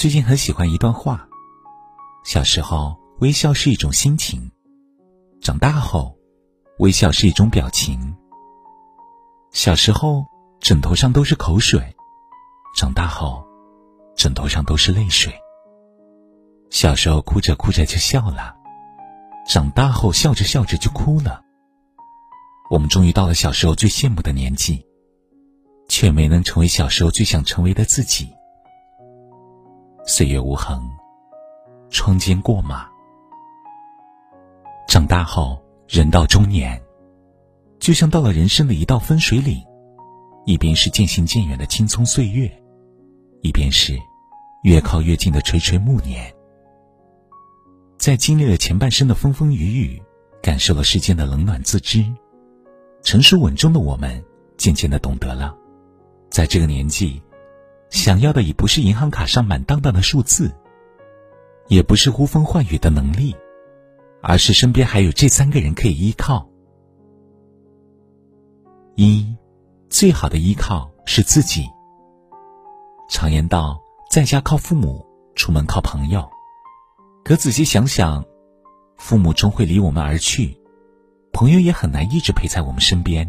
最近很喜欢一段话：小时候微笑是一种心情，长大后微笑是一种表情。小时候枕头上都是口水，长大后枕头上都是泪水。小时候哭着哭着就笑了，长大后笑着笑着就哭了。我们终于到了小时候最羡慕的年纪，却没能成为小时候最想成为的自己。岁月无痕，窗间过马。长大后，人到中年，就像到了人生的一道分水岭，一边是渐行渐远的青葱岁月，一边是越靠越近的垂垂暮年。在经历了前半生的风风雨雨，感受了世间的冷暖自知，成熟稳重的我们，渐渐的懂得了，在这个年纪，想要的已不是银行卡上满当当的数字，也不是呼风唤雨的能力，而是身边还有这三个人可以依靠。一，最好的依靠是自己。常言道，在家靠父母，出门靠朋友。可仔细想想，父母终会离我们而去，朋友也很难一直陪在我们身边。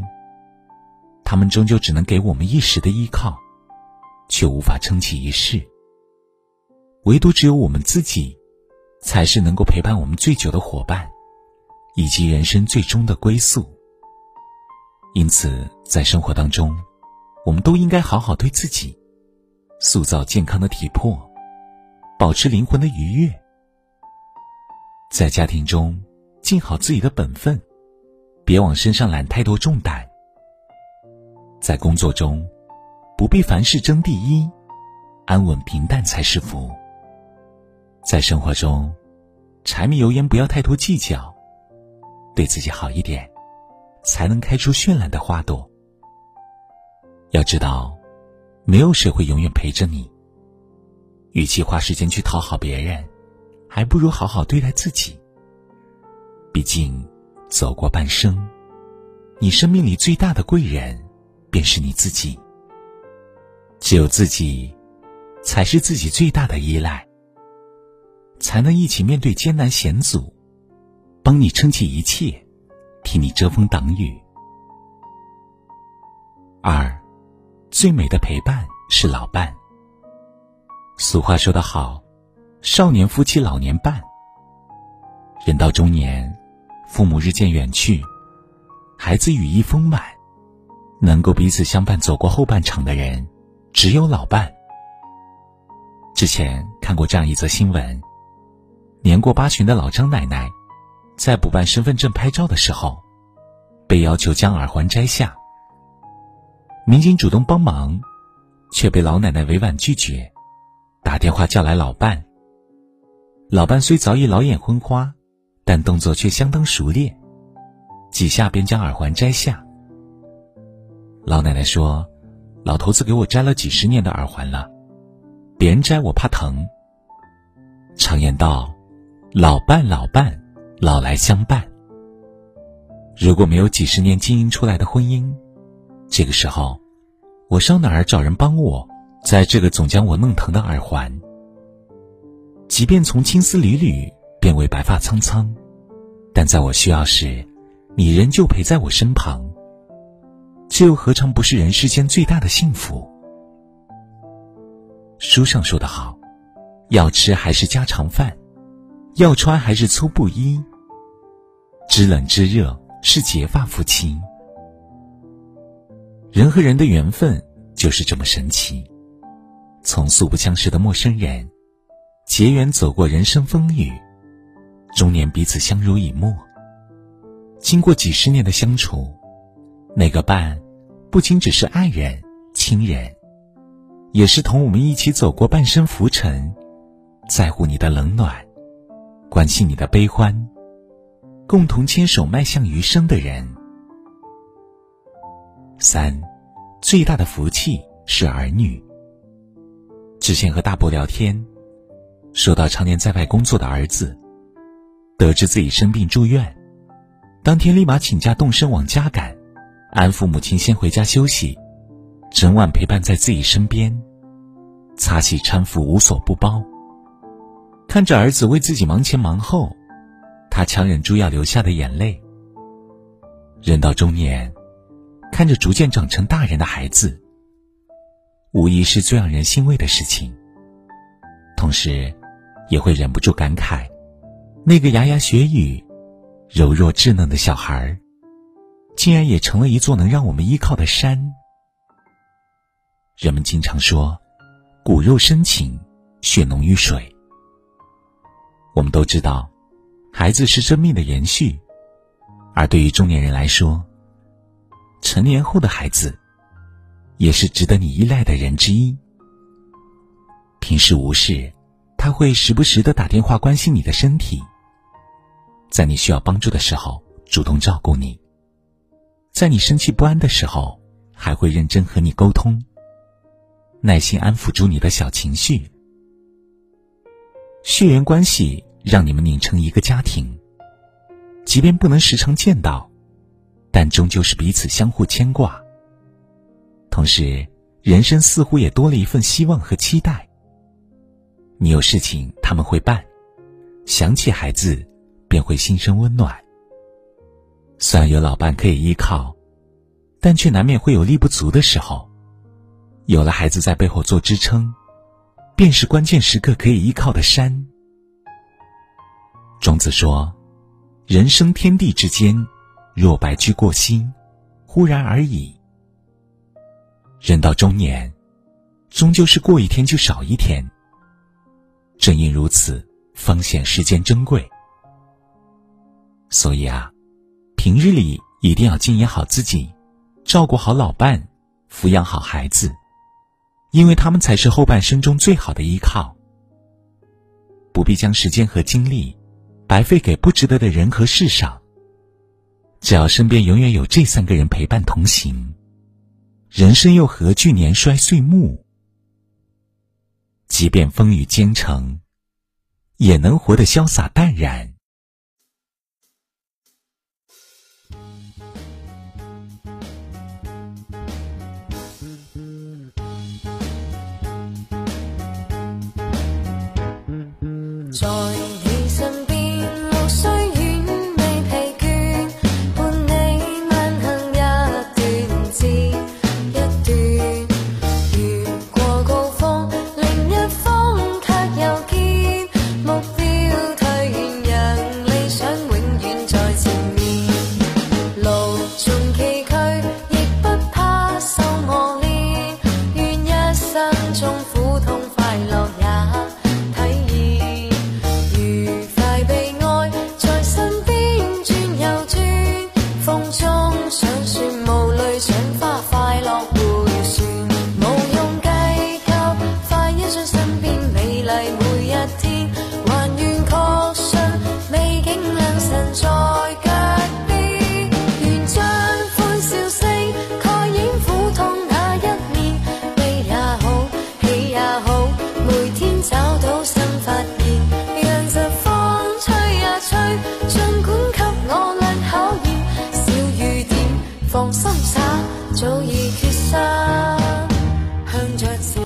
他们终究只能给我们一时的依靠，却无法撑起一世。唯独只有我们自己，才是能够陪伴我们最久的伙伴，以及人生最终的归宿。因此，在生活当中，我们都应该好好对自己，塑造健康的体魄，保持灵魂的愉悦。在家庭中，尽好自己的本分，别往身上揽太多重担。在工作中，不必凡事争第一，安稳平淡才是福。在生活中，柴米油盐不要太多计较，对自己好一点，才能开出绚烂的花朵。要知道，没有谁会永远陪着你。与其花时间去讨好别人。还不如好好对待自己。毕竟，走过半生，你生命里最大的贵人，便是你自己。只有自己，才是自己最大的依赖，才能一起面对艰难险阻，帮你撑起一切，替你遮风挡雨。二，最美的陪伴是老伴。俗话说得好。少年夫妻老年伴，人到中年，父母日渐远去，孩子羽翼丰满，能够彼此相伴走过后半场的人，只有老伴。之前看过这样一则新闻：年过八旬的老张奶奶，在补办身份证拍照的时候，被要求将耳环摘下。民警主动帮忙，却被老奶奶委婉拒绝，打电话叫来老伴。老伴虽早已老眼昏花，但动作却相当熟练，几下便将耳环摘下。老奶奶说：“老头子给我摘了几十年的耳环了，别人摘我怕疼。”常言道：“老伴老伴，老来相伴。”如果没有几十年经营出来的婚姻，这个时候，我上哪儿找人帮我摘这个总将我弄疼的耳环？即便从青丝缕缕变为白发苍苍，但在我需要时，你仍旧陪在我身旁。这又何尝不是人世间最大的幸福？书上说得好，要吃还是家常饭，要穿还是粗布衣。知冷知热是结发夫妻。人和人的缘分就是这么神奇，从素不相识的陌生人。结缘走过人生风雨，中年彼此相濡以沫。经过几十年的相处，那个伴，不仅只是爱人、亲人，也是同我们一起走过半生浮沉，在乎你的冷暖，关心你的悲欢，共同牵手迈向余生的人。三，最大的福气是儿女。之前和大伯聊天。说到常年在外工作的儿子，得知自己生病住院，当天立马请假动身往家赶，安抚母亲先回家休息，整晚陪伴在自己身边。擦洗搀扶无所不包。看着儿子为自己忙前忙后，他强忍住要流下的眼泪。人到中年，看着逐渐长成大人的孩子，无疑是最让人欣慰的事情。同时，也会忍不住感慨，那个牙牙学语、柔弱稚嫩的小孩儿，竟然也成了一座能让我们依靠的山。人们经常说，骨肉深情，血浓于水。我们都知道，孩子是生命的延续，而对于中年人来说，成年后的孩子，也是值得你依赖的人之一。平时无事，他会时不时的打电话关心你的身体，在你需要帮助的时候主动照顾你，在你生气不安的时候，还会认真和你沟通，耐心安抚住你的小情绪。血缘关系让你们拧成一个家庭，即便不能时常见到，但终究是彼此相互牵挂。同时，人生似乎也多了一份希望和期待。你有事情他们会办，想起孩子便会心生温暖。虽然有老伴可以依靠，但却难免会有力不足的时候。有了孩子在背后做支撑。便是关键时刻可以依靠的山。庄子说：“人生天地之间，若白驹过隙，忽然而已。”人到中年，终究是过一天就少一天。正因如此，方显时间珍贵。所以啊，平日里一定要经营好自己，照顾好老伴，抚养好孩子。因为他们才是后半生中最好的依靠，不必将时间和精力白费给不值得的人和事上。只要身边永远有这三个人陪伴同行，人生又何惧年衰岁暮？即便风雨兼程，也能活得潇洒淡然。